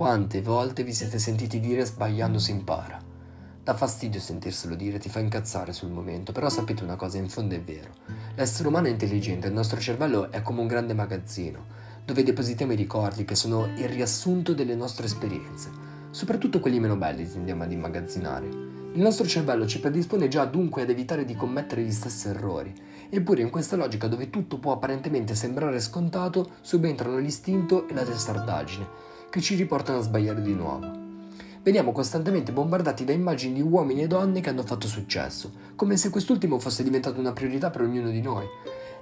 Quante volte vi siete sentiti dire sbagliando si impara? Dà fastidio sentirselo dire, ti fa incazzare sul momento, però sapete una cosa, in fondo è vero. L'essere umano è intelligente, il nostro cervello è come un grande magazzino, dove depositiamo i ricordi che sono il riassunto delle nostre esperienze. Soprattutto quelli meno belli tendiamo ad immagazzinare. Il nostro cervello ci predispone già dunque ad evitare di commettere gli stessi errori. Eppure in questa logica dove tutto può apparentemente sembrare scontato, subentrano l'istinto e la testardaggine, che ci riportano a sbagliare di nuovo. Veniamo costantemente bombardati da immagini di uomini e donne che hanno fatto successo, come se quest'ultimo fosse diventato una priorità per ognuno di noi.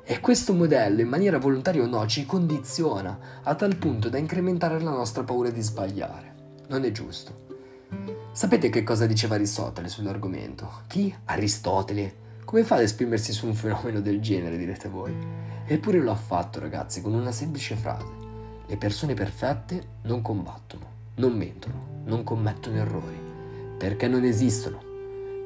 E questo modello, in maniera volontaria o no, ci condiziona a tal punto da incrementare la nostra paura di sbagliare. Non è giusto. Sapete che cosa diceva Aristotele sull'argomento? Chi? Aristotele. Come fa ad esprimersi su un fenomeno del genere, direte voi? Eppure lo ha fatto, ragazzi, con una semplice frase. Le persone perfette non combattono, non mentono, non commettono errori, perché non esistono.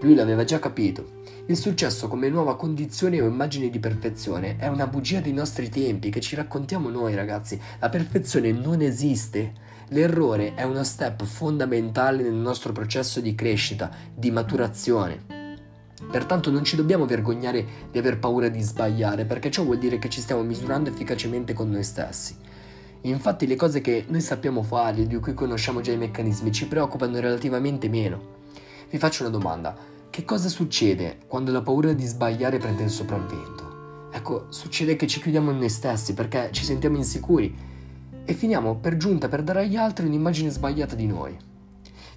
Lui l'aveva già capito. Il successo come nuova condizione o immagine di perfezione è una bugia dei nostri tempi che ci raccontiamo noi ragazzi. La perfezione non esiste. L'errore è uno step fondamentale nel nostro processo di crescita, di maturazione. Pertanto non ci dobbiamo vergognare di aver paura di sbagliare, perché ciò vuol dire che ci stiamo misurando efficacemente con noi stessi. Infatti le cose che noi sappiamo fare, di cui conosciamo già i meccanismi, ci preoccupano relativamente meno. Vi faccio una domanda. Che cosa succede quando la paura di sbagliare prende il sopravvento? Ecco, succede che ci chiudiamo in noi stessi perché ci sentiamo insicuri e finiamo per giunta per dare agli altri un'immagine sbagliata di noi.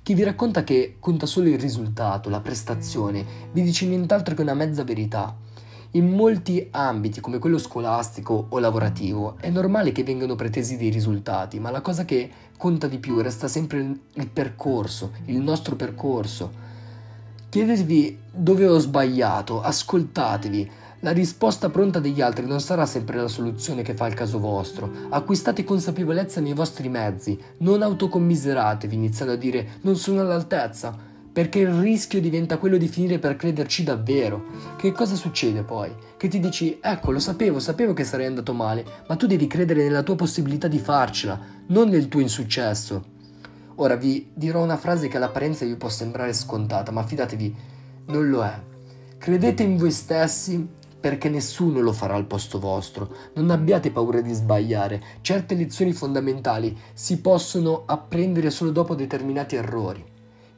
Chi vi racconta che conta solo il risultato, la prestazione, vi dice nient'altro che una mezza verità in molti ambiti, come quello scolastico o lavorativo, è normale che vengano pretesi dei risultati, ma la cosa che conta di più resta sempre il percorso, il nostro percorso. Chiedetevi dove ho sbagliato, ascoltatevi. La risposta pronta degli altri non sarà sempre la soluzione che fa il caso vostro. Acquistate consapevolezza nei vostri mezzi, non autocommiseratevi iniziando a dire non sono all'altezza perché il rischio diventa quello di finire per crederci davvero. Che cosa succede poi? Che ti dici, ecco, lo sapevo, sapevo che sarei andato male, ma tu devi credere nella tua possibilità di farcela, non nel tuo insuccesso. Ora vi dirò una frase che all'apparenza vi può sembrare scontata, ma fidatevi, non lo è. Credete in voi stessi perché nessuno lo farà al posto vostro. Non abbiate paura di sbagliare. Certe lezioni fondamentali si possono apprendere solo dopo determinati errori.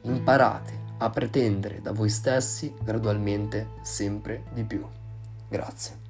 Imparate a pretendere da voi stessi gradualmente sempre di più. Grazie.